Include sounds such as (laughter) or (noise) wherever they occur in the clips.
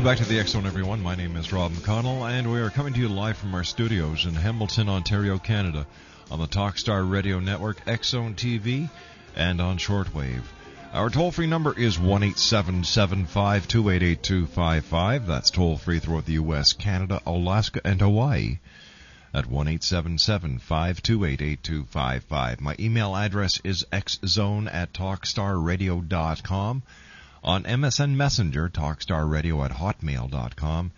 welcome back to the X Zone, everyone. My name is Rob McConnell, and we are coming to you live from our studios in Hamilton, Ontario, Canada, on the Talkstar Radio Network, X Zone TV, and on shortwave. Our toll free number is 1 877 That's toll free throughout the U.S., Canada, Alaska, and Hawaii at 1 877 My email address is xzone at talkstarradio.com. On MSN Messenger, talkstarradio at hotmail.com.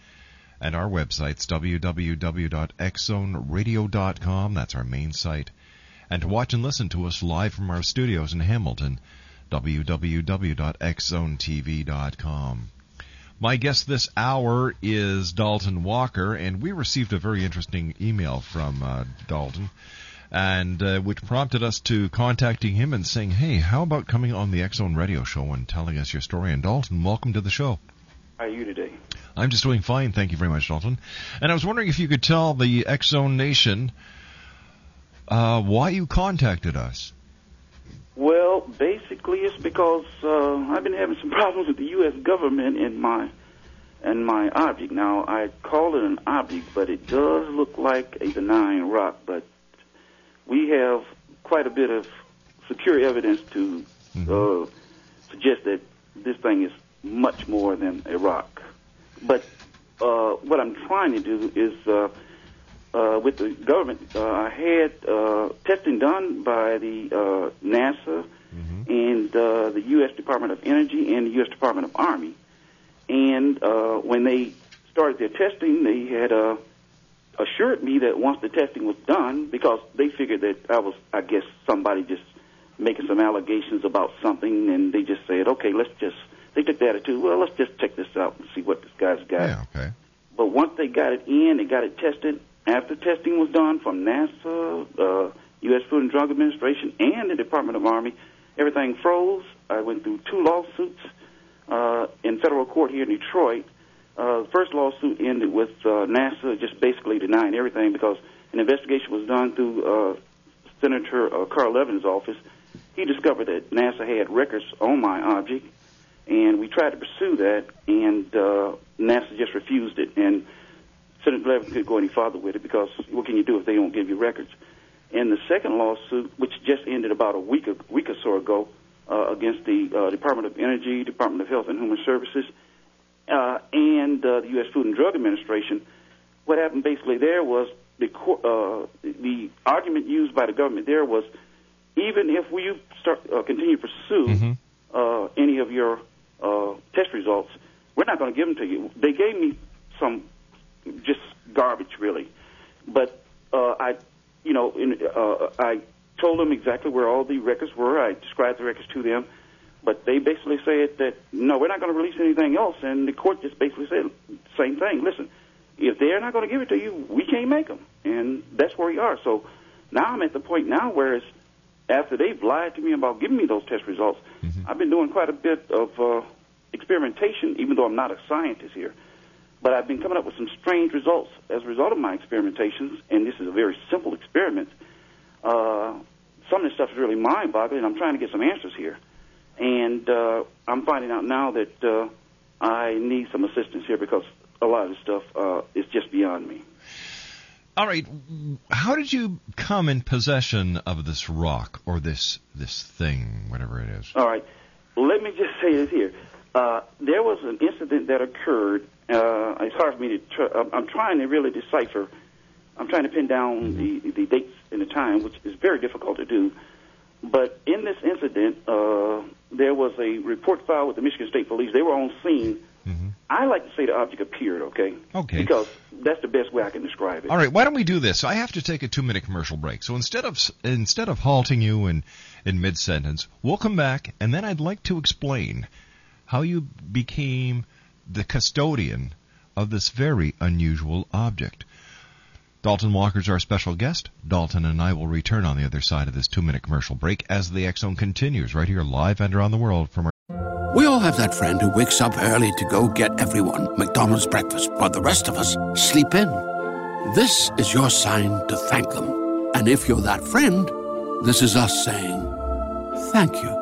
And our website's www.xzoneradio.com. That's our main site. And to watch and listen to us live from our studios in Hamilton, www.xzonetv.com. My guest this hour is Dalton Walker, and we received a very interesting email from uh, Dalton, and uh, which prompted us to contacting him and saying, "Hey, how about coming on the X Zone Radio Show and telling us your story?" And Dalton, welcome to the show. How are you today? I'm just doing fine, thank you very much, Dalton. And I was wondering if you could tell the X Zone Nation uh, why you contacted us. Well, basically, it's because uh, I've been having some problems with the U.S. government and my and my object. Now, I call it an object, but it does look like a benign rock. But we have quite a bit of secure evidence to uh, suggest that this thing is much more than a rock. But uh, what I'm trying to do is, uh, uh, with the government, uh, I had uh, testing done by the uh, NASA and uh, the U.S. Department of Energy and the U.S. Department of Army. And uh, when they started their testing, they had uh, assured me that once the testing was done, because they figured that I was, I guess, somebody just making some allegations about something, and they just said, okay, let's just. They took the attitude, well, let's just check this out and see what this guy's got. Yeah, okay. But once they got it in, they got it tested. After testing was done from NASA, uh, U.S. Food and Drug Administration, and the Department of Army, everything froze. I went through two lawsuits uh, in federal court here in Detroit. Uh, the first lawsuit ended with uh, NASA just basically denying everything because an investigation was done through uh, Senator uh, Carl Levin's office. He discovered that NASA had records on my object, and we tried to pursue that, and uh, NASA just refused it. And Senator Levin couldn't go any farther with it because what can you do if they don't give you records? And the second lawsuit, which just ended about a week a week or so ago, uh, against the uh, Department of Energy, Department of Health and Human Services, uh, and uh, the U.S. Food and Drug Administration. What happened basically there was the uh, the argument used by the government there was even if we start uh, continue to pursue Mm-hmm. uh, any of your uh, test results, we're not going to give them to you. They gave me some just garbage, really. But uh, I, you know, in, uh, I told them exactly where all the records were. I described the records to them, but they basically said that no, we're not going to release anything else. And the court just basically said the same thing. Listen, if they're not going to give it to you, we can't make them, and that's where we are. So now I'm at the point now where it's after they've lied to me about giving me those test results, I've been doing quite a bit of uh, experimentation, even though I'm not a scientist here. But I've been coming up with some strange results as a result of my experimentations, and this is a very simple experiment. Uh, some of this stuff is really mind-boggling, and I'm trying to get some answers here. And uh, I'm finding out now that uh, I need some assistance here because a lot of this stuff uh, is just beyond me. All right. How did you come in possession of this rock or this this thing, whatever it is? All right. Let me just say this here. Uh, there was an incident that occurred. Uh, it's hard for me to. Tr- I'm- trying to really decipher. I'm trying to pin down the, the dates and the time, which is very difficult to do. But in this incident, uh, there was a report filed with the Michigan State Police. They were on scene. Mm-hmm. I like to say the object appeared. Okay. Okay. Because that's the best way I can describe it. All right, why don't we do this? I have to take a two-minute commercial break. So instead of instead of halting you in in mid-sentence, we'll come back and then I'd like to explain how you became the custodian of this very unusual object. Dalton Walker's our special guest. Dalton and I will return on the other side of this two-minute commercial break as the X Zone continues right here live and around the world from our We all have that friend who wakes up early to go get everyone McDonald's breakfast, while the rest of us sleep in. This is your sign to thank them. And if you're that friend, this is us saying thank you.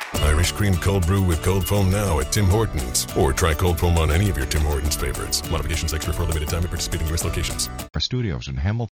Irish cream cold brew with cold foam now at Tim Hortons. Or try cold foam on any of your Tim Hortons favorites. Modifications extra for limited time at participating U.S. locations. Our studios in Hamilton.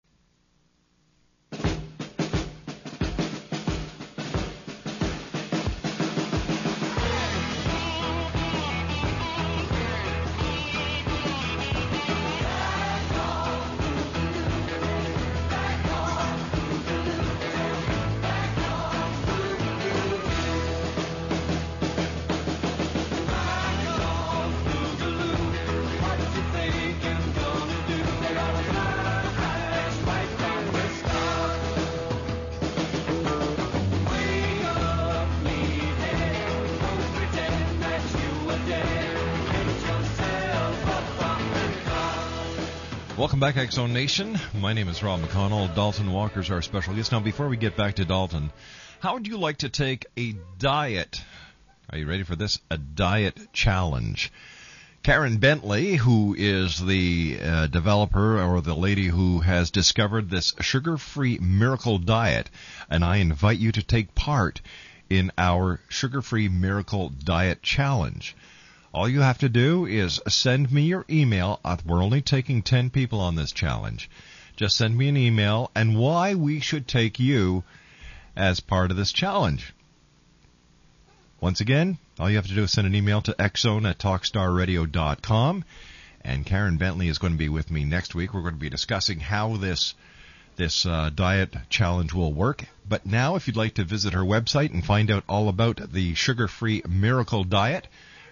Back, X Zone Nation. My name is Rob McConnell. Dalton Walker's our special guest. Now, before we get back to Dalton, how would you like to take a diet? Are you ready for this? A diet challenge. Karen Bentley, who is the uh, developer or the lady who has discovered this sugar-free miracle diet, and I invite you to take part in our sugar-free miracle diet challenge. All you have to do is send me your email. Uh, We're only taking 10 people on this challenge. Just send me an email and why we should take you as part of this challenge. Once again, all you have to do is send an email to xzone at talkstarradio.com. And Karen Bentley is going to be with me next week. We're going to be discussing how this this uh, diet challenge will work. But now, if you'd like to visit her website and find out all about the sugar-free miracle diet,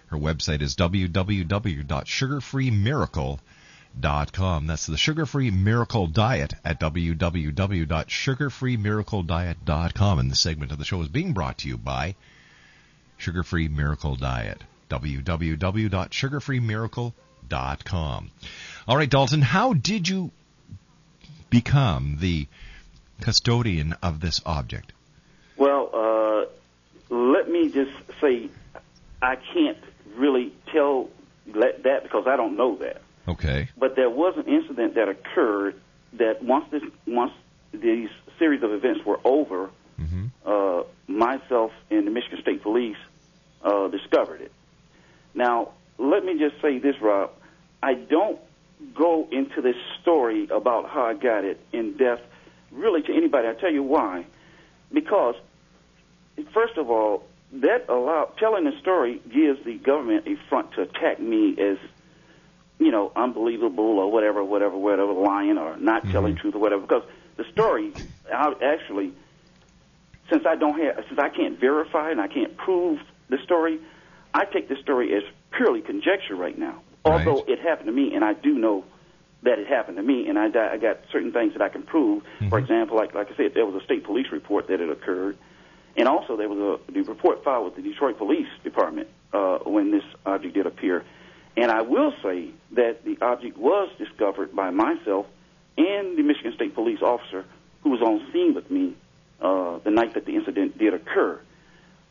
her website is www.sugarfreemiracle.com. That's the sugar-free miracle diet at www.sugarfreemiraclediet.com. And the segment of the show is being brought to you by Sugar Free Miracle Diet. www.sugarfreemiracle.com All right, Dalton, how did you become the custodian of this object? Well, uh, let me just say I can't really tell that because I don't know that. Okay. But there was an incident that occurred that once this once these series of events were over, mm-hmm. uh, myself and the Michigan State Police uh, discovered it. Now, let me just say this, Rob. I don't go into this story about how I got it in depth, really, to anybody. I'll tell you why. Because, first of all, that allow telling the story gives the government a front to attack me as, you know, unbelievable or whatever, whatever, whatever, lying or not Mm-hmm. telling truth or whatever. Because the story, I actually, since I don't have, since I can't verify and I can't prove the story, I take the story as purely conjecture right now. Right. Although it happened to me, and I do know that it happened to me, and I, I got certain things that I can prove. For example, like like I said, there was a state police report that it occurred, and also there was a the report filed with the Detroit Police Department uh, when this object did appear. And I will say that the object was discovered by myself and the Michigan State Police officer who was on scene with me uh, the night that the incident did occur.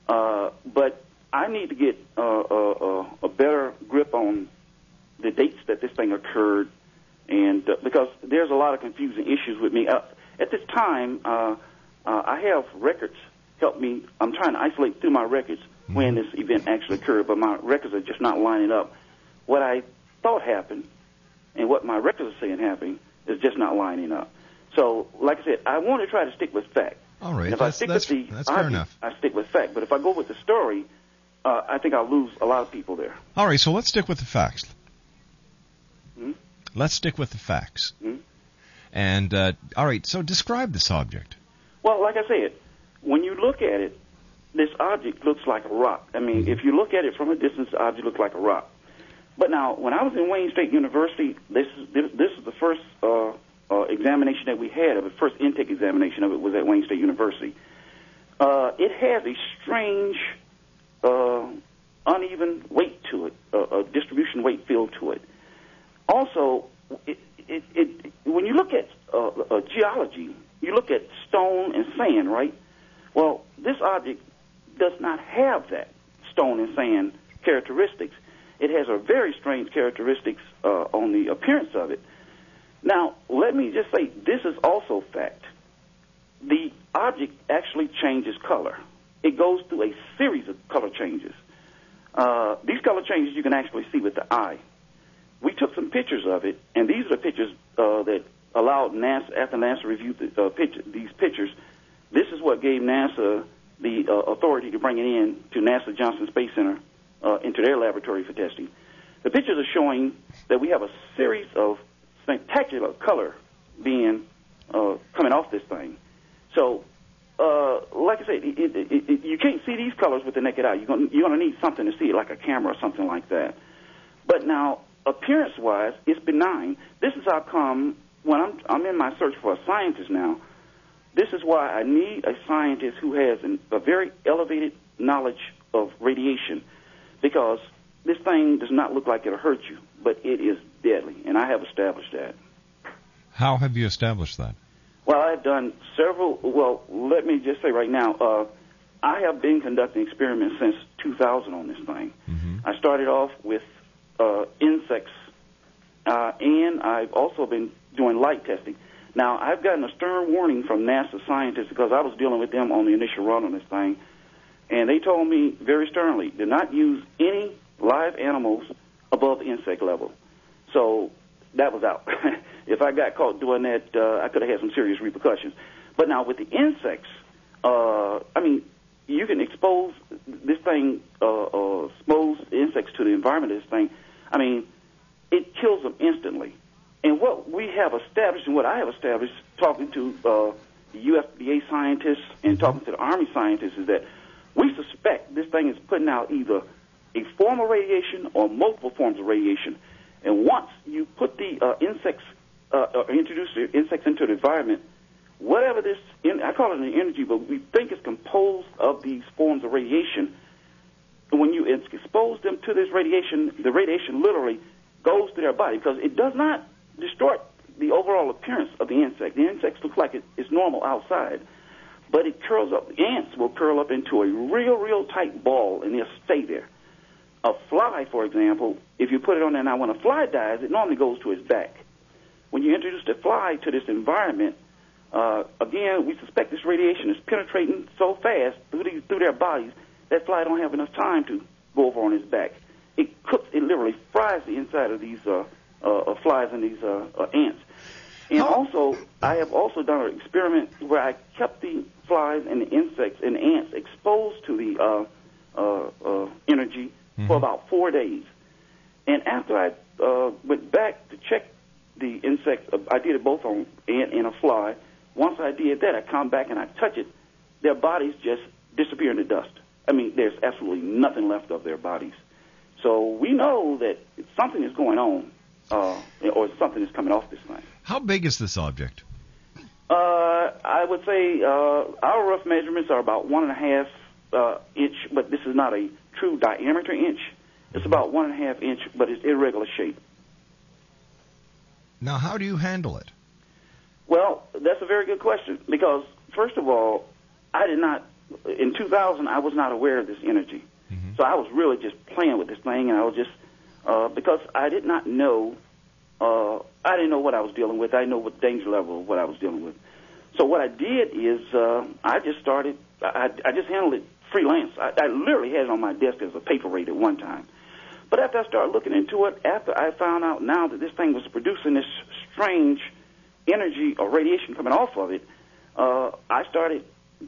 Uh, but I need to get uh, uh, uh, a better grip on the dates that this thing occurred, and uh, because there's a lot of confusing issues with me. Uh, at this time, uh, uh, I have records help me. I'm trying to isolate through my records when this event actually occurred, but my records are just not lining up. What I thought happened and what my records are saying happened is just not lining up. So, like I said, I want to try to stick with fact. All right, And if I stick that's- with the that's fair object, enough. I stick with fact. But if I go with the story, uh, I think I'll lose a lot of people there. All right, so let's stick with the facts. Hmm? Let's stick with the facts. Hmm? And uh, all right, so describe this object. Well, like I said, when you look at it, this object looks like a rock. I mean, if you look at it from a distance, the object looks like a rock. But now, when I was in Wayne State University, this is this, is the first uh, uh, examination that we had of it. First intake examination of it was at Wayne State University. Uh, it has a strange, uh, uneven weight to it, uh, a distribution weight field to it. Also, it, it, it, when you look at uh, uh, geology, you look at stone and sand, right? Well, this object does not have that stone and sand characteristics. It has a very strange characteristics uh, on the appearance of it. Now, let me just say this is also fact. The object actually changes color. It goes through a series of color changes. Uh, these color changes you can actually see with the eye. We took some pictures of it, and these are the pictures uh, that allowed NASA, after NASA reviewed the, uh, picture, these pictures, this is what gave NASA the uh, authority to bring it in to NASA Johnson Space Center uh, into their laboratory for testing. The pictures are showing that we have a series of spectacular color being uh, coming off this thing. So, uh, like I said, it, it, it, you can't see these colors with the naked eye. You're going you're to need something to see it, like a camera or something like that. But now, appearance-wise, it's benign. This is how come when I'm I'm in my search for a scientist now. This is why I need a scientist who has an, a very elevated knowledge of radiation, because this thing does not look like it'll hurt you, but it is deadly, and I have established that. How have you established that? Well, I've done several. Well, let me just say right now, uh, I have been conducting experiments since 2000 on this thing. I started off with uh, insects, uh, and I've also been doing light testing. Now, I've gotten a stern warning from NASA scientists because I was dealing with them on the initial run on this thing, and they told me very sternly, do not use any live animals above insect level. So that was out. (laughs) if I got caught doing that, uh, I could have had some serious repercussions. But now with the insects, uh, I mean, you can expose this thing, uh, uh, expose insects to the environment of this thing. I mean, it kills them instantly. And what we have established, and what I have established, talking to uh, the USDA scientists and talking to the Army scientists, is that we suspect this thing is putting out either a form of radiation or multiple forms of radiation. And once you put the uh, insects, uh, or introduce the insects into the environment, whatever this, in, I call it an energy, but we think it's composed of these forms of radiation. And when you expose them to this radiation, the radiation literally goes through their body because it does not distort the overall appearance of the insect. The insect looks like it, it's normal outside, but it curls up. Ants will curl up into a real, real tight ball and they'll stay there. A fly, for example, if you put it on there now, when a fly dies, it normally goes to its back. When you introduce the fly to this environment, uh, again, we suspect this radiation is penetrating so fast through, these, through their bodies that fly don't have enough time to go over on its back. It cooks, it literally fries the inside of these uh, uh, flies and these uh, uh, ants. And also, I have also done an experiment where I kept the flies and the insects and ants exposed to the uh, uh, uh, energy for about four days. And after I uh, went back to check the insects, uh, I did it both on ant and a fly. Once I did that, I come back and I touch it. Their bodies just disappear into dust. I mean, there's absolutely nothing left of their bodies. So we know that something is going on, uh, or something is coming off this thing. How big is this object? Uh, I would say uh, our rough measurements are about one and a half uh, inch, but this is not a true diameter inch. It's about one and a half inch, but it's irregular shape. Now, how do you handle it? Well, that's a very good question because first of all, I did not in 2000 I was not aware of this energy, so I was really just playing with this thing, and I was just uh, because I did not know uh, I didn't know what I was dealing with. I didn't know what danger level of what I was dealing with. So what I did is uh, I just started. I, I just handled it freelance. I, I literally had it on my desk as a paper rate at one time. But after I started looking into it, after I found out now that this thing was producing this strange energy or radiation coming off of it, uh, I started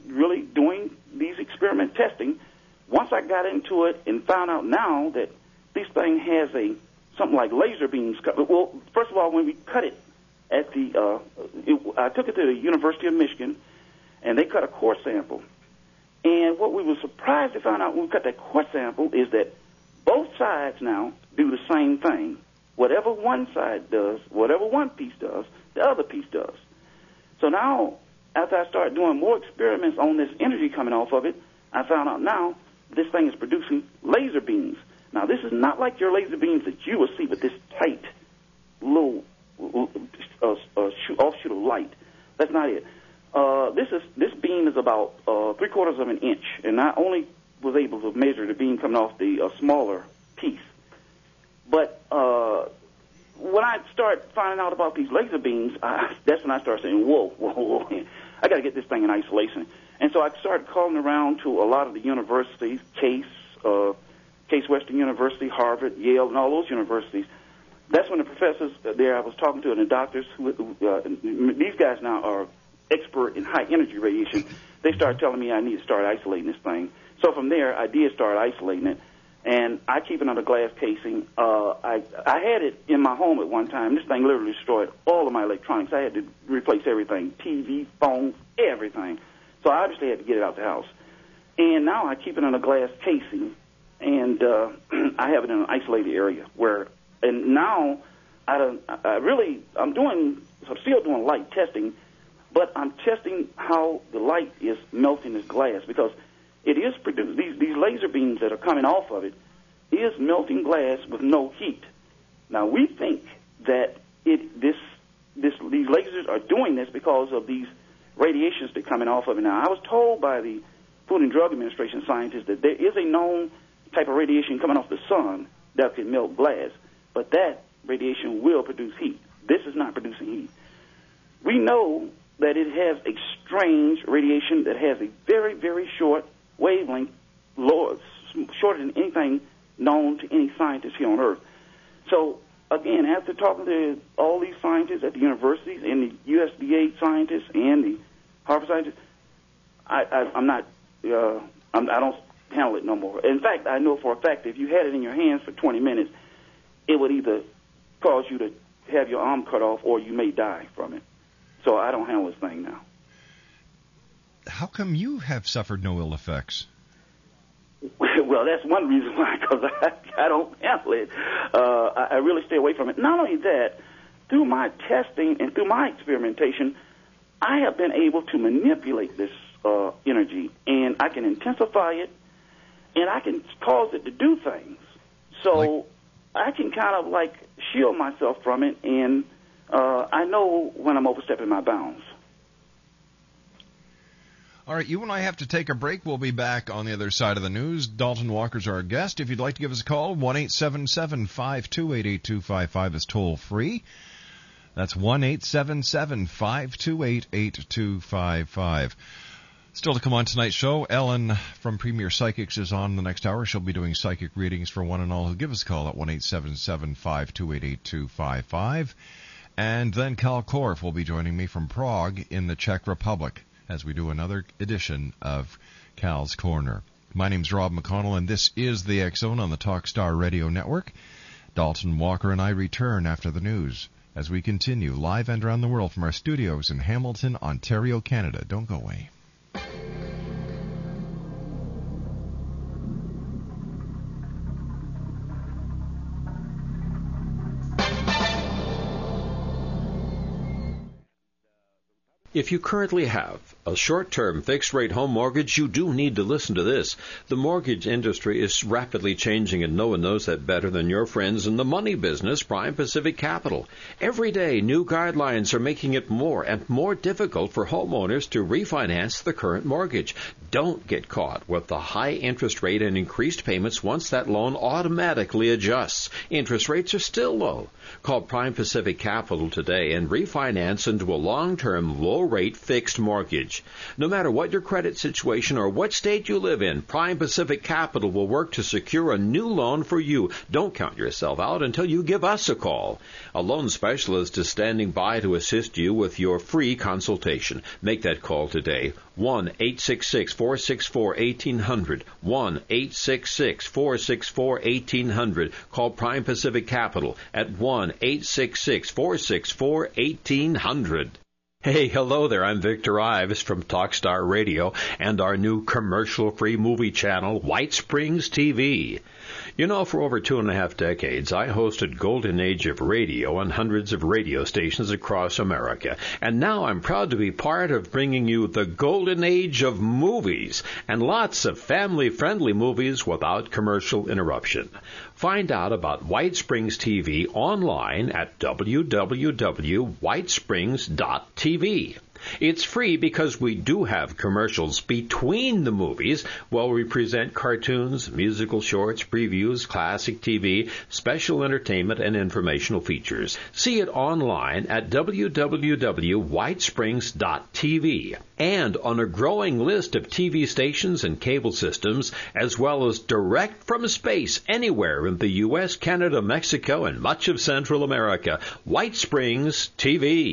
really doing these experiment testing. Once I got into it and found out now that this thing has a something like laser beams. Well, first of all, when we cut it at the, uh, it, I took it to the University of Michigan, and they cut a core sample. And what we were surprised to find out when we cut that core sample is that both sides now do the same thing. Whatever one side does, whatever one piece does, the other piece does. So now, after I started doing more experiments on this energy coming off of it, I found out now this thing is producing laser beams. Now, this is not like your laser beams that you will see with this tight little uh, uh, shoot, offshoot of light. That's not it. Uh, this is this beam is about uh, three quarters of an inch, and I only was able to measure the beam coming off the uh, smaller piece. But uh, when I start finding out about these laser beams, I, (laughs) that's when I start saying, "Whoa, (laughs) whoa, whoa! I got to get this thing in isolation." And so I started calling around to a lot of the universities, Case, uh, Case Western University, Harvard, Yale, and all those universities. That's when the professors there I was talking to and the doctors, who, uh, these guys now are expert in high energy radiation. They started telling me I need to start isolating this thing. So from there, I did start isolating it, and I keep it under glass casing. Uh, I I had it in my home at one time. This thing literally destroyed all of my electronics. I had to replace everything: TV, phones, everything. So I obviously had to get it out the house. And now I keep it a glass casing, and uh, (clears throat) I have it in an isolated area where. And now, I, don't, I really I'm doing I'm still doing light testing, but I'm testing how the light is melting this glass because it is producing these these laser beams that are coming off of it is melting glass with no heat. Now we think that it this this these lasers are doing this because of these radiations that are coming off of it. Now I was told by the Food and Drug Administration scientists that there is a known type of radiation coming off the sun that can melt glass, but that radiation will produce heat. This is not producing heat. We know that it has a strange radiation that has a very, very short wavelength, lower, shorter than anything known to any scientist here on Earth. So, again, after talking to all these scientists at the universities and the USDA scientists and the Harvard scientists, I, I, I'm not, uh, I'm, I don't handle it no more. In fact, I know for a fact if you had it in your hands for 20 minutes, it would either cause you to have your arm cut off or you may die from it. So I don't handle this thing now. How come you have suffered no ill effects? (laughs) well, that's one reason why, because I, I don't handle it. Uh, I, I really stay away from it. Not only that, through my testing and through my experimentation, I have been able to manipulate this uh, energy, and I can intensify it, and I can cause it to do things. So like, I can kind of like shield myself from it, and uh, I know when I'm overstepping my bounds. All right, you and I have to take a break. We'll be back on the other side of the news. Dalton Walker's our guest. If you'd like to give us a call, 1 877 528 8255 is toll free. That's 1 877 528 8255. Still to come on tonight's show, Ellen from Premier Psychics is on the next hour. She'll be doing psychic readings for one and all who give us a call at one eight seven seven five two eight eight two five five. And then Kal Korff will be joining me from Prague in the Czech Republic as we do another edition of Cal's Corner. My name's Rob McConnell, and this is the Zone on the Talkstar Radio Network. Dalton Walker and I return after the news as we continue live and around the world from our studios in Hamilton, Ontario, Canada. Don't go away. If you currently have a short term fixed rate home mortgage, you do need to listen to this. The mortgage industry is rapidly changing, and no one knows that better than your friends in the money business, Prime Pacific Capital. Every day, new guidelines are making it more and more difficult for homeowners to refinance the current mortgage. Don't get caught with the high interest rate and increased payments once that loan automatically adjusts. Interest rates are still low. Call Prime Pacific Capital today and refinance into a long term, low rate fixed mortgage. No matter what your credit situation or what state you live in, Prime Pacific Capital will work to secure a new loan for you. Don't count yourself out until you give us a call. A loan specialist is standing by to assist you with your free consultation. Make that call today. 1 866 464 1800. 1 866 464 1800. Call Prime Pacific Capital at 1 866 464 1800. Hey, hello there. I'm Victor Ives from Talkstar Radio and our new commercial free movie channel, White Springs TV. You know, for over two and a half decades, I hosted Golden Age of Radio on hundreds of radio stations across America. And now I'm proud to be part of bringing you the Golden Age of movies and lots of family friendly movies without commercial interruption. Find out about White Springs TV online at www.whitesprings.tv. It's free because we do have commercials between the movies while we present cartoons, musical shorts, previews, classic TV, special entertainment, and informational features. See it online at www.whitesprings.tv and on a growing list of TV stations and cable systems, as well as direct from space anywhere in the U.S., Canada, Mexico, and much of Central America. White Springs TV.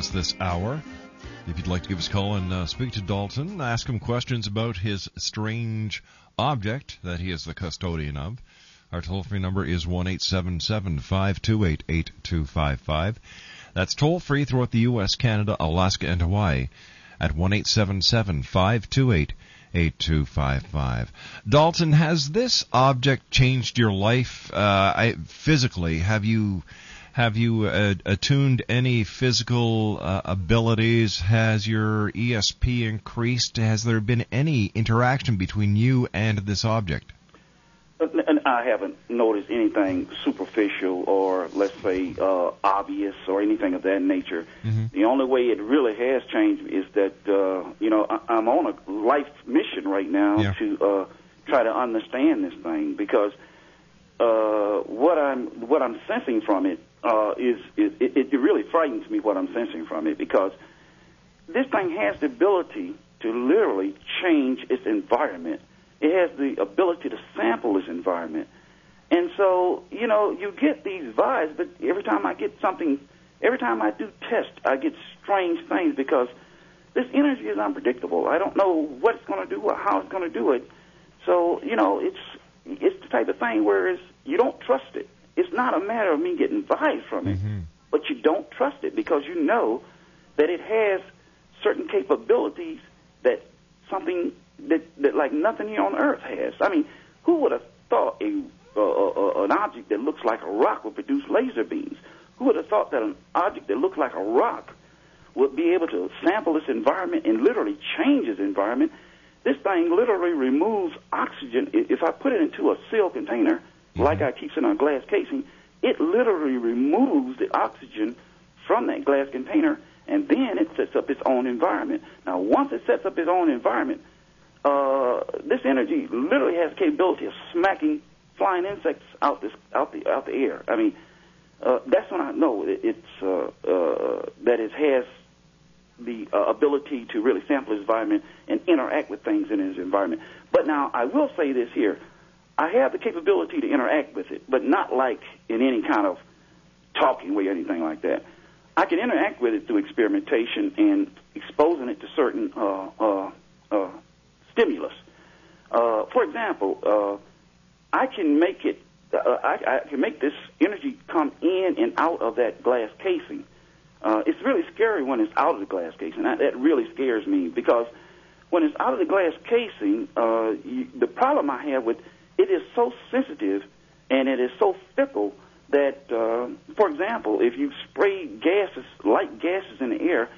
Guest this hour. If you'd like to give us a call and uh, speak to Dalton, ask him questions about his strange object that he is the custodian of, our toll free number is 1 528 8255. That's toll free throughout the U.S., Canada, Alaska, and Hawaii at 1 528 8255. Dalton, has this object changed your life uh, I, physically? Have you have you uh, attuned any physical uh, abilities? Has your ESP increased? Has there been any interaction between you and this object? And I haven't noticed anything superficial or, let's say, uh, obvious or anything of that nature. Mm-hmm. The only way it really has changed is that, uh, you know, I- I'm on a life mission right now Yeah. to uh, try to understand this thing because uh, what I'm what I'm sensing from it uh, is, is it, it really frightens me what I'm sensing from it because this thing has the ability to literally change its environment. It has the ability to sample its environment. And so, you know, you get these vibes, but every time I get something, every time I do test, I get strange things because this energy is unpredictable. I don't know what it's going to do or how it's going to do it. So, you know, it's it's the type of thing where you don't trust it. It's not a matter of me getting vibes from it, but you don't trust it because you know that it has certain capabilities that something that, that like nothing here on earth has. I mean, who would have thought a, uh, uh, an object that looks like a rock would produce laser beams? Who would have thought that an object that looks like a rock would be able to sample its environment and literally change its environment? This thing literally removes oxygen. If I put it into a sealed container, like I keep it a glass casing, it literally removes the oxygen from that glass container, and then it sets up its own environment. Now, once it sets up its own environment, uh, this energy literally has the capability of smacking flying insects out this out the out the air. I mean, uh, that's when I know it, it's uh, uh, that it has the uh, ability to really sample his environment and interact with things in his environment. But now I will say this here: I have the capability to interact with it, but not like in any kind of talking way or anything like that. I can interact with it through experimentation and exposing it to certain uh, uh, uh, stimulus. Uh, for example, uh, I can make it. Uh, I, I can make this energy come in and out of that glass casing. Uh, it's really scary when it's out of the glass casing. That, that really scares me because when it's out of the glass casing, uh, you, the problem I have with it is so sensitive and it is so fickle that, uh, for example, if you spray gases, light gases in the air,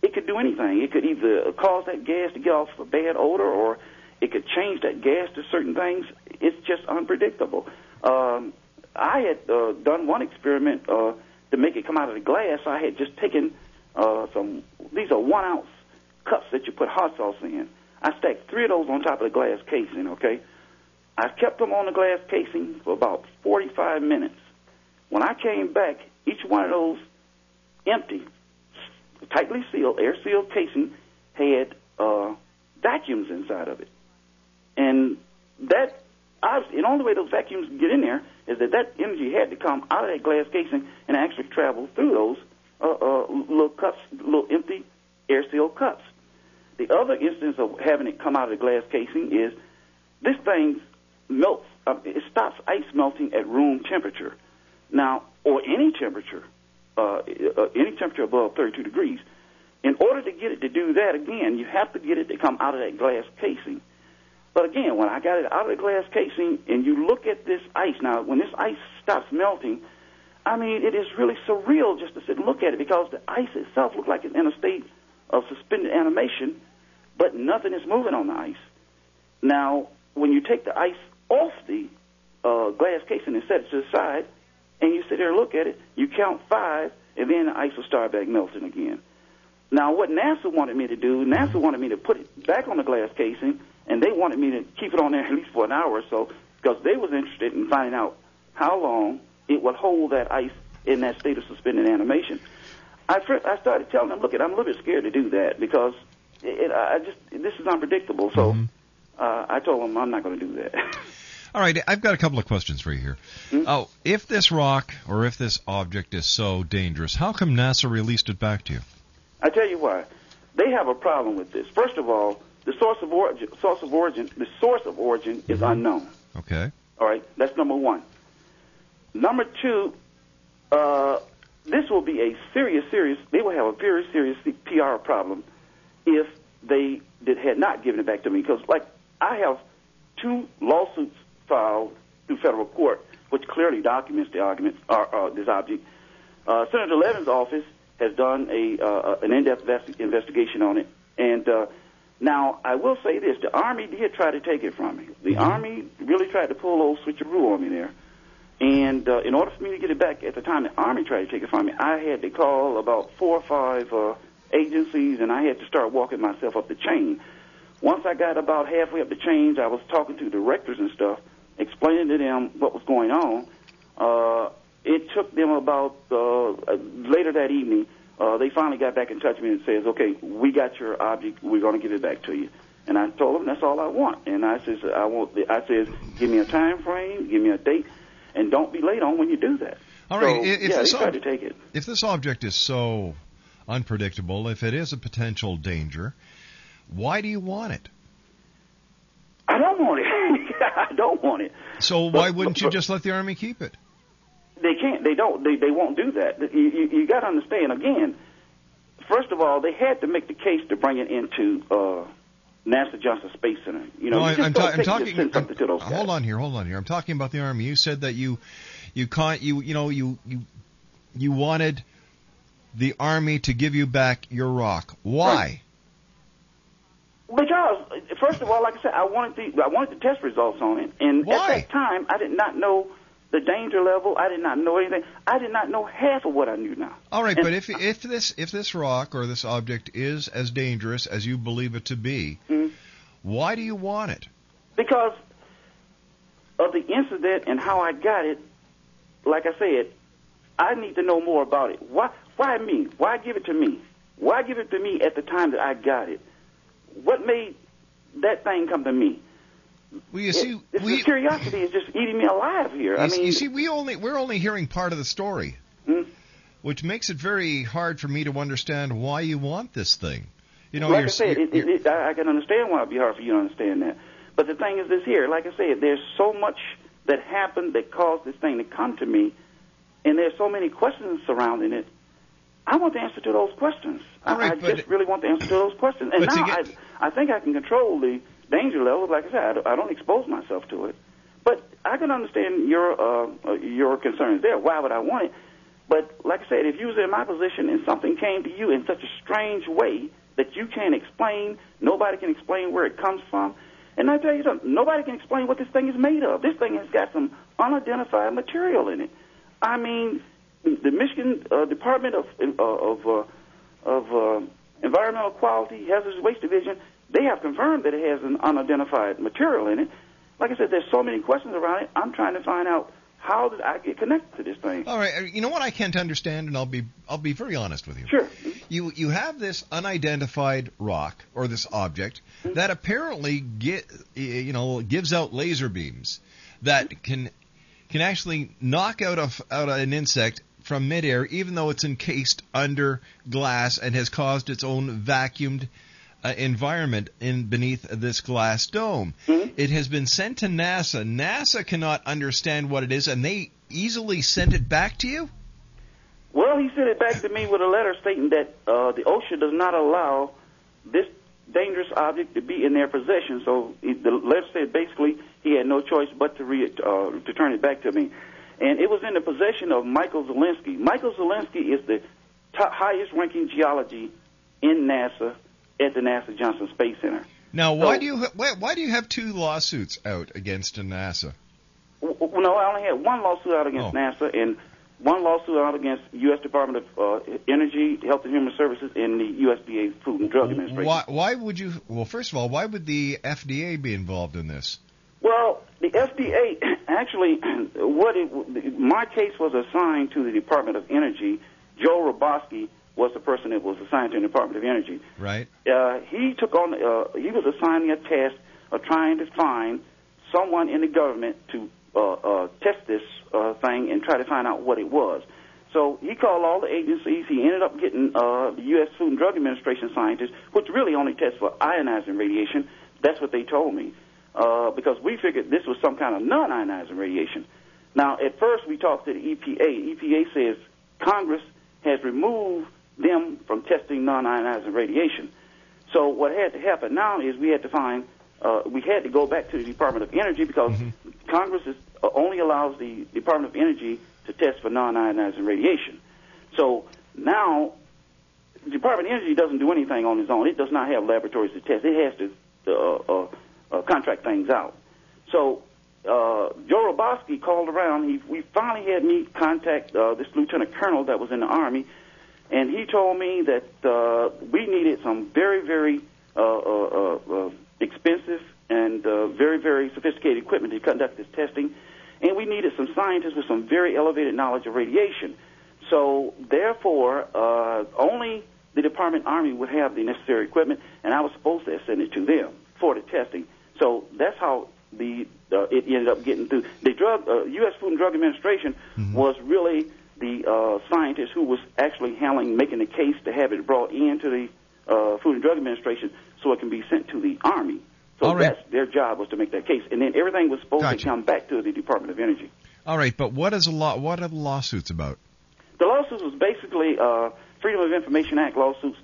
it could do anything. It could either cause that gas to get off a bad odor, or it could change that gas to certain things. It's just unpredictable. Um, I had uh, done one experiment uh, to make it come out of the glass. I had just taken uh, some. These are one ounce cups that you put hot sauce in. I stacked three of those on top of the glass casing. Okay, I kept them on the glass casing for about 45 minutes. When I came back, each one of those empty, tightly sealed, air sealed casing had uh, vacuums inside of it. And that, obviously, the only way those vacuums get in there is that that energy had to come out of that glass casing and actually travel through those uh, uh, little cups, little empty air sealed cups. The other instance of having it come out of the glass casing is this thing melts, uh, it stops ice melting at room temperature. Now, or any temperature, uh, uh, any temperature above 32 degrees. In order to get it to do that again, you have to get it to come out of that glass casing. But again, when I got it out of the glass casing and you look at this ice, now when this ice stops melting, I mean, it is really surreal just to sit and look at it because the ice itself looks like it's in a state of suspended animation, but nothing is moving on the ice. Now, when you take the ice off the uh, glass casing and set it to the side, and you sit there and look at it, you count five, and then the ice will start back melting again. Now, what NASA wanted me to do, NASA wanted me to put it back on the glass casing, and they wanted me to keep it on there at least for an hour or so, because they was interested in finding out how long it would hold that ice in that state of suspended animation. I, fir- I started telling them, look, I'm a little bit scared to do that because it, I just this is unpredictable. So uh, I told them I'm not going to do that. (laughs) All right, I've got a couple of questions for you here. Hmm? Oh, if this rock or if this object is so dangerous, how come NASA released it back to you? I tell you why. They have a problem with this. First of all, the source of origin, source of origin, the source of origin is unknown. Okay. All right, that's number one. Number two, uh, this will be a serious, serious. They will have a very serious PR problem if they did, had not given it back to me. Because, like, I have two lawsuits filed through federal court, which clearly documents the argument, or uh, this object. Uh, Senator Levin's office has done a uh, an in-depth investi- investigation on it, and uh, now I will say this: the Army did try to take it from me. The Army really tried to pull old switcheroo on me there. And uh, in order for me to get it back, at the time the Army tried to take it from me, I had to call about four or five uh, agencies, and I had to start walking myself up the chain. Once I got about halfway up the chain, I was talking to directors and stuff, explaining to them what was going on. Uh, it took them about uh, later that evening. Uh, they finally got back in touch with me and says, "Okay, we got your object. We're going to give it back to you." And I told them that's all I want. And I says, "I want." The, I says, "Give me a time frame. Give me a date." and don't be late on when you do that. All right. So, if yeah, this ob- to take it. If this object is so unpredictable, if it is a potential danger, why do you want it? I don't want it. (laughs) I don't want it. So But- why wouldn't but- you just let the Army keep it? They can't. They don't. They they won't do that. You you, you got to understand. Again, first of all, they had to make the case to bring it into uh, NASA Johnson Space Center. You know, no, you I, I'm, don't ta- I'm talking. to those guys. hold on here, hold on here. I'm talking about the Army. You said that you, you can't. You you know you you you wanted the Army to give you back your rock. Why? Because first of all, like I said, I wanted the I wanted the test results on it, and Why? at that time, I did not know the danger level. I did not know anything. I did not know half of what I knew now. All right, And- but if if this if this rock or this object is as dangerous as you believe it to be, Mhm. why do you want it? because of the incident and how I got it, like I said, I need to know more about it. Why? Why me? Why give it to me? Why give it to me at the time that I got it? What made that thing come to me? Well, you It- see, we curiosity is just eating me alive here. I mean, you see, we only we're only hearing part of the story, Hmm? which makes it very hard for me to understand why you want this thing. You know, like I said, it, it, I I can understand why it'd be hard for you to understand that. But the thing is this here, like I said, there's so much that happened that caused this thing to come to me, and there's so many questions surrounding it. I want the answer to those questions. Right, I, I just really want the answer to those questions. And now get- I, I think I can control the danger level. Like I said, I don't, expose myself to it. But I can understand your uh, uh, your concerns there. Why would I want it? But like I said, if you was in my position and something came to you in such a strange way that you can't explain, nobody can explain where it comes from. And I tell you something, nobody can explain what this thing is made of. This thing has got some unidentified material in it. I mean, the Michigan uh, Department of uh, of uh, of uh, Environmental Quality Hazardous Waste Division, they have confirmed that it has an unidentified material in it. Like I said, there's so many questions around it. I'm trying to find out how did I get connected to this thing. all right. uh, You know what I can't understand, and I'll be I'll be very honest with you. Sure. You you have this unidentified rock or this object Mm-hmm. that apparently get you know gives out laser beams that Mm-hmm. can can actually knock out a, out an insect from midair, even though it's encased under glass and has caused its own vacuumed uh, environment in beneath this glass dome. Mm-hmm. It has been sent to NASA. NASA cannot understand what it is, and they easily sent it back to you. Well, he sent it back to me with a letter stating that uh, the OSHA does not allow this dangerous object to be in their possession. So he, the letter said basically he had no choice but to re, uh, to turn it back to me. And it was in the possession of Michael Zolensky. Michael Zolensky is the top, highest ranking geology in NASA at the NASA Johnson Space Center. Now, why So- do you ha- why, why do you have two lawsuits out against NASA? W- w- No, I only had one lawsuit out against Oh. NASA and one lawsuit out against U.S. Department of uh, Energy, Health and Human Services, and the USDA Food and Drug Administration. Why why would you? Well, first of all, why would the FDA be involved in this? Well, the FDA (clears throat) actually, (clears throat) what it, my case was assigned to the Department of Energy. Joe Roboski was the person that was assigned to the Department of Energy. Right. Uh, he took on, uh, he was assigned a task of trying to find someone in the government to uh, uh, test this uh, thing and try to find out what it was. So he called all the agencies. He ended up getting uh, the U.S. Food and Drug Administration scientists, which really only tests for ionizing radiation. That's what they told me, uh, because we figured this was some kind of non-ionizing radiation. Now, at first, we talked to the EPA. EPA says Congress has removed them from testing non-ionizing radiation. So what had to happen now is we had to find, uh, we had to go back to the Department of Energy because Congress is, uh, only allows the Department of Energy to test for non-ionizing radiation. So now, the Department of Energy doesn't do anything on its own. It does not have laboratories to test. It has to uh, uh, uh, contract things out. So uh, Joe Roboski called around. He, we finally had me contact uh, this lieutenant colonel that was in the Army, and he told me that uh, we needed some very, very uh, uh, uh, expensive and uh, very, very sophisticated equipment to conduct this testing, and we needed some scientists with some very elevated knowledge of radiation. So, therefore, uh, only the Department Army would have the necessary equipment, and I was supposed to send it to them for the testing. So that's how the uh, it ended up getting through. The drug uh, U.S. Food and Drug Administration was really the uh, scientist who was actually handling making the case to have it brought into the uh, Food and Drug Administration so it can be sent to the Army. So All right. that's their job was to make that case, and then everything was supposed Gotcha. to come back to the Department of Energy. All right, but what is a law? What are the lawsuits about? The lawsuits was basically uh, Freedom of Information Act lawsuits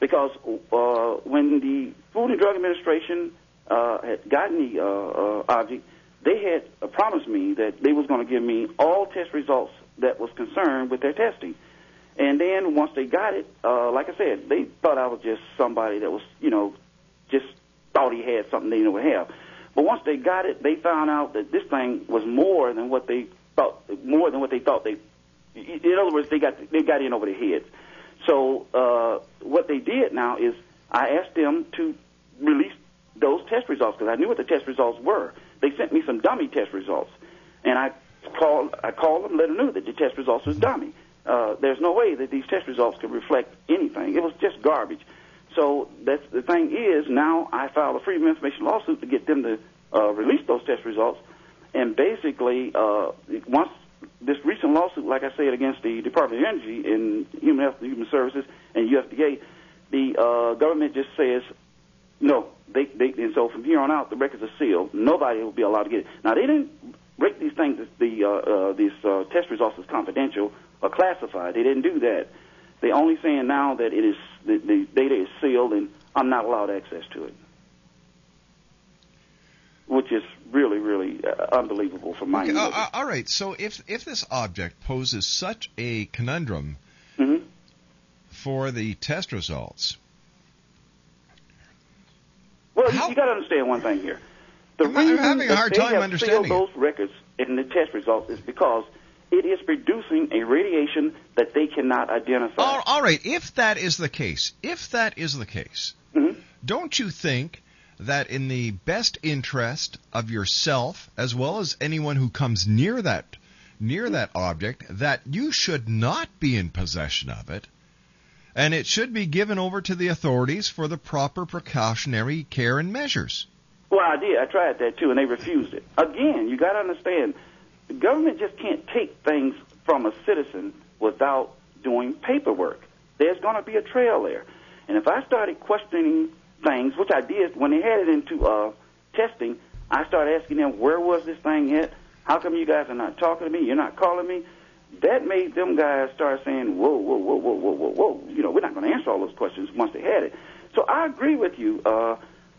because uh, when the Food and Drug Administration uh, had gotten the uh, uh, object, they had uh, promised me that they was going to give me all test results that was concerned with their testing. And then once they got it, uh, like I said, they thought I was just somebody that was, you know, just thought he had something they didn't have. But once they got it, they found out that this thing was more than what they thought, more than what they thought they. In other words, they got they got in over their heads. So uh, what they did now is I asked them to release those test results because I knew what the test results were. They sent me some dummy test results, and I called I called them, let them know that the test results was dummy. Uh, there's no way that these test results could reflect anything. It was just garbage. So that's the thing is now I filed a freedom of information lawsuit to get them to uh, release those test results, and basically uh, once this recent lawsuit, like I said, against the Department of Energy and Human Health and Human Services and USDA, the uh, government just says no. They, they and so from here on out, the records are sealed. Nobody will be allowed to get it. Now they didn't rate these things the uh, uh, these uh, test results as confidential or classified. They didn't do that. They're only saying now that it is the, the data is sealed and I'm not allowed access to it, which is really really uh, unbelievable for my. Okay, uh, uh, all right. So if if this object poses such a conundrum Mhm. for the test results, Well, you, you got to understand one thing here. The I'm- I'm reason having a hard they time have understanding sealed those records in the test results is because it is producing a radiation that they cannot identify. all, all right. If that is the case, if that is the case, Mm-hmm. don't you think that in the best interest of yourself as well as anyone who comes near that near that object that you should not be in possession of it and it should be given over to the authorities for the proper precautionary care and measures. Well, I did. I tried that too, and they refused it. Again, you got to understand, the government just can't take things from a citizen without doing paperwork. There's going to be a trail there, and if I started questioning things, which I did when they had it into uh, testing, I started asking them, "Where was this thing at? How come you guys are not talking to me? You're not calling me?" That made them guys start saying, "Whoa, whoa, whoa, whoa, whoa, whoa, whoa!" You know, we're not going to answer all those questions once they had it. So I agree with you. Uh,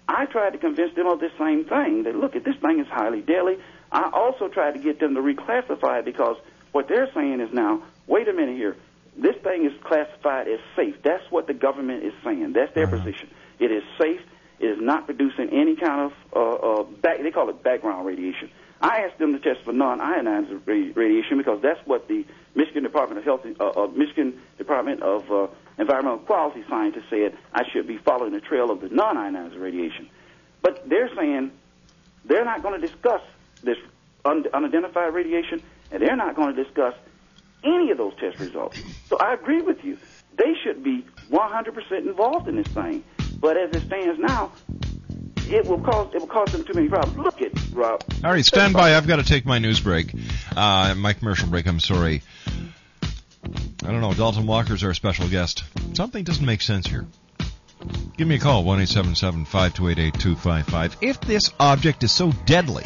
I tried to convince them of this same thing that look, at this thing is highly deadly. I also tried to get them to reclassify it because what they're saying is now, wait a minute here, this thing is classified as safe. That's what the government is saying. That's their position. It is safe. It is not producing any kind of uh, uh, back, they call it background radiation. I asked them to test for non-ionized ra- radiation because that's what the Michigan Department of Health, uh, uh, Michigan Department of uh, Environmental Quality Scientists said I should be following the trail of the non-ionized radiation. But they're saying they're not going to discuss this un- unidentified radiation, and they're not going to discuss any of those test results. So I agree with you. They should be 100% involved in this thing. But as it stands now, it will cause it will cause them too many problems. Look at Rob. All right, stand by. I've got to take my news break. Uh, my commercial break. I'm sorry. I don't know. Dalton Walker's our special guest. Something doesn't make sense here. Give me a call, 1 528 If this object is so deadly,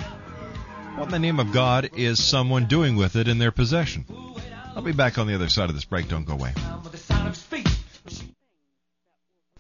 what in the name of God is someone doing with it in their possession? I'll be back on the other side of this break. Don't go away.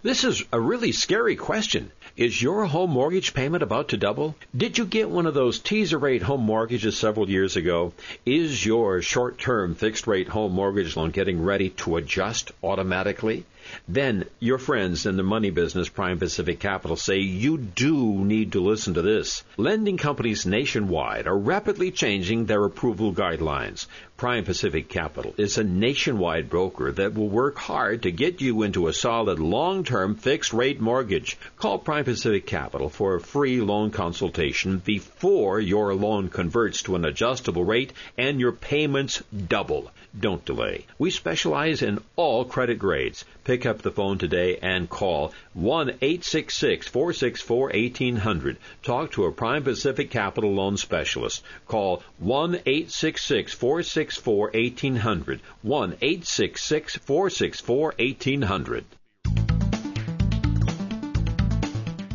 This is a really scary question. Is your home mortgage payment about to double? Did you get one of those teaser rate home mortgages several years ago? Is your short term fixed rate home mortgage loan getting ready to adjust automatically? Then your friends in the money business, Prime Pacific Capital, say you do need to listen to this. Lending companies nationwide are rapidly changing their approval guidelines. Prime Pacific Capital is a nationwide broker that will work hard to get you into a solid long-term fixed rate mortgage. Call Prime Pacific Capital for a free loan consultation before your loan converts to an adjustable rate and your payments double. Don't delay. We specialize in all credit grades. Pick up the phone today and call 1 866 464 1800. Talk to a Prime Pacific Capital Loan Specialist. Call 1 866 464 1800. 1 866 464 1800.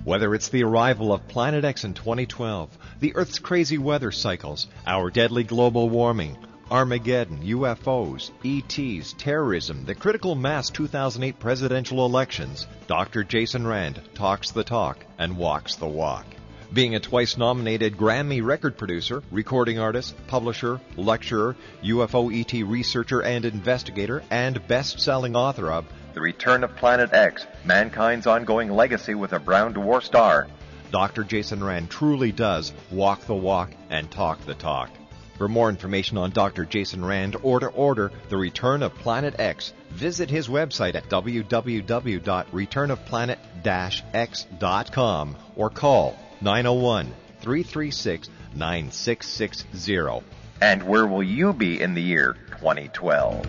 Whether it's the arrival of Planet X in 2012, the Earth's crazy weather cycles, our deadly global warming, Armageddon, UFOs, ETs, terrorism, the critical mass 2008 presidential elections, Dr. Jason Rand talks the talk and walks the walk. Being a twice nominated Grammy record producer, recording artist, publisher, lecturer, UFO ET researcher and investigator, and best selling author of The Return of Planet X Mankind's Ongoing Legacy with a Brown Dwarf Star, Dr. Jason Rand truly does walk the walk and talk the talk. For more information on Dr. Jason Rand or to order The Return of Planet X, visit his website at www.returnofplanet-x.com or call 901 336 9660. And where will you be in the year 2012?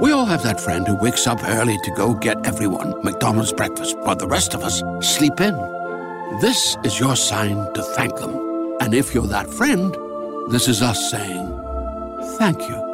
We all have that friend who wakes up early to go get everyone McDonald's breakfast while the rest of us sleep in. This is your sign to thank them. And if you're that friend, this is us saying thank you.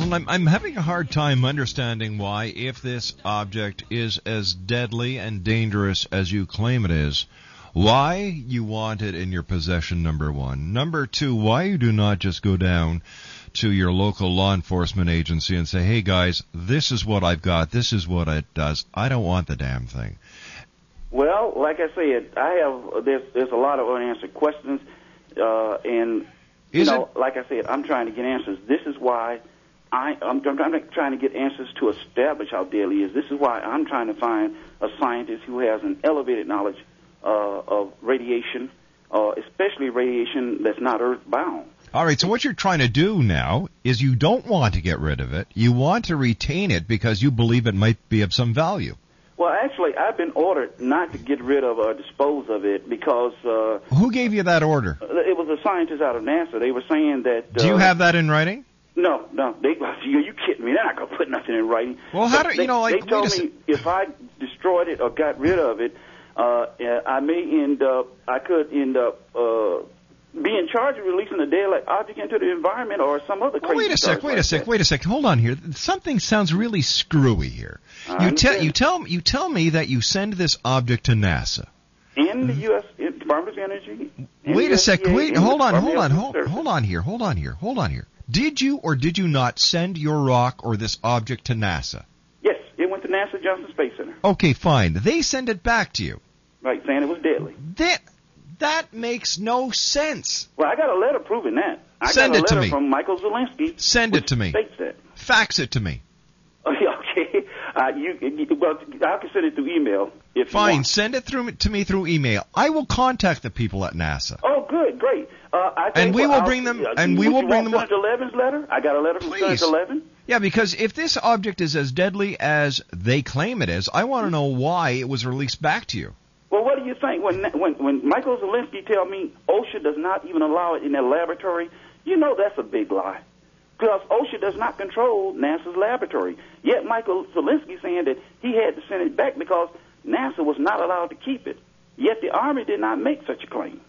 I'm, I'm having a hard time understanding why, if this object is as deadly and dangerous as you claim it is, why you want it in your possession, number one. Number two, why you do not just go down to your local law enforcement agency and say, hey guys, this is what I've got, this is what it does. I don't want the damn thing. Well, like I said, I have there's there's a lot of unanswered questions, uh, and you Is know, like I said, I'm trying to get answers. This is why I I'm, I'm trying to get answers to establish how deadly it is. This is why I'm trying to find a scientist who has an elevated knowledge uh, of radiation, uh, especially radiation that's not earthbound. All right, so what you're trying to do now is you don't want to get rid of it. You want to retain it because you believe it might be of some value. Well, actually, I've been ordered not to get rid of or dispose of it because uh, Who gave you that order? it was a scientist out of NASA. They were saying that. Uh, Do you have that in writing? No, no. They, you, you kidding me? They're not gonna put nothing in writing. Well, how do- they, you know, like, they told me if I destroyed it or got rid of it, uh, I may end up. I could end up. Uh, be in charge of releasing a dead object into the environment or some other Well, wait a sec, wait like a sec, that. wait a sec. Hold on here. Something sounds really screwy here. I You tell you tell you tell me that you send this object to NASA. In the U.S. Department of Energy. Wait a sec. Wait. Hold on. Hold on. Hold, hold on here. Hold on here. Hold on here. Did you or did you not send your rock or this object to NASA? Yes, it went to NASA Johnson Space Center. Okay, fine. They send it back to you. Right, saying it was deadly. That that makes no sense. Well, I got a letter proving that. I Send got a it to letter me. from Michael Zolensky. Send it to me. States that. Fax it to me. Uh, you, you, well, I can send it through email if you Fine. Send it through to me through email. I will contact the people at NASA. Oh, good, great. Uh, I tell And we what, will I'll- bring them- uh, and we will bring them Senator Levin's letter. I got a letter from Please. Senator Levin. Yeah, because if this object is as deadly as they claim it is, I want to know why it was released back to you. Well, what do you think when when when Michael Zolensky tell me OSHA does not even allow it in their laboratory? You know that's a big lie. Because OSHA does not control NASA's laboratory. Yet Michael Zolensky saying that he had to send it back because NASA was not allowed to keep it. Yet the Army did not make such a claim.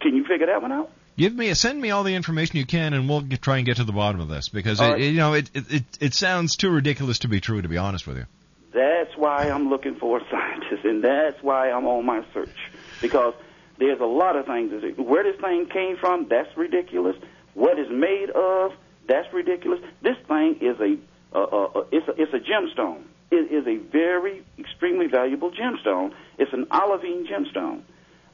Can you figure that one out? Give me, send me all the information you can, and we'll get, try and get to the bottom of this because it, uh, right. you know it, it it it sounds too ridiculous to be true. To be honest with you. That's why I'm looking for a (laughs) scientist, and that's why I'm on my search. Because there's a lot of things. Where this thing came from, that's ridiculous. What it's made of, that's ridiculous. This thing is a, uh, uh, uh, it's a, it's a gemstone. It is a very, extremely valuable gemstone. It's an olivine gemstone.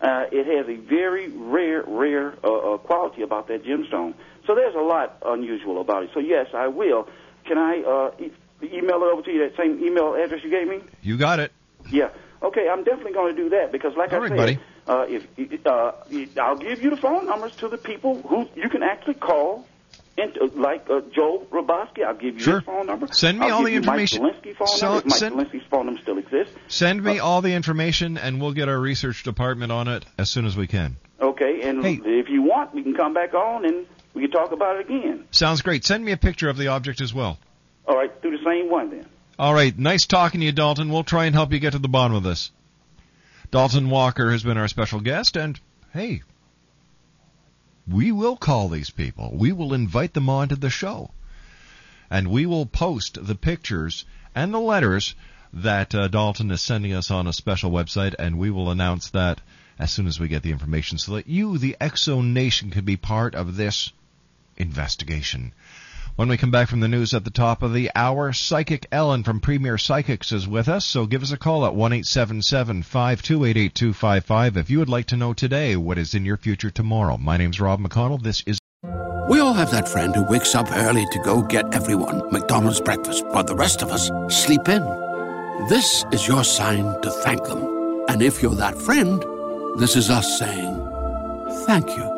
Uh, it has a very rare, rare uh, uh, quality about that gemstone. So there's a lot unusual about it. So yes, I will. Can I uh, e- email it over to you? That same email address you gave me? You got it. Yeah. Okay, I'm definitely going to do that because, like All I right, said, buddy. Uh, if uh, I'll give you the phone numbers to the people who you can actually call, and uh, like uh, Joe Roboski, I'll give you Sure. his phone number. Send me I'll all the information. Mike Zolensky phone So- number. Mike send- Zolensky's phone number still exists. Send Uh, me all the information, and we'll get our research department on it as soon as we can. Okay, and if you want, we can come back on and we can talk about it again. Sounds great. Send me a picture of the object as well. All right, do the same one then. All right. Nice talking to you, Dalton. We'll try and help you get to the bottom of this. Dalton Walker has been our special guest, and hey, we will call these people. We will invite them onto the show. And we will post the pictures and the letters that uh, Dalton is sending us on a special website, and we will announce that as soon as we get the information so that you, the X Zone Nation, can be part of this investigation. When we come back from the news at the top of the hour, Psychic Ellen from Premier Psychics is with us, so give us a call at 1 528 8255 if you would like to know today what is in your future tomorrow. My name's Rob McConnell. This is. We all have that friend who wakes up early to go get everyone McDonald's breakfast, while the rest of us sleep in. This is your sign to thank them. And if you're that friend, this is us saying thank you.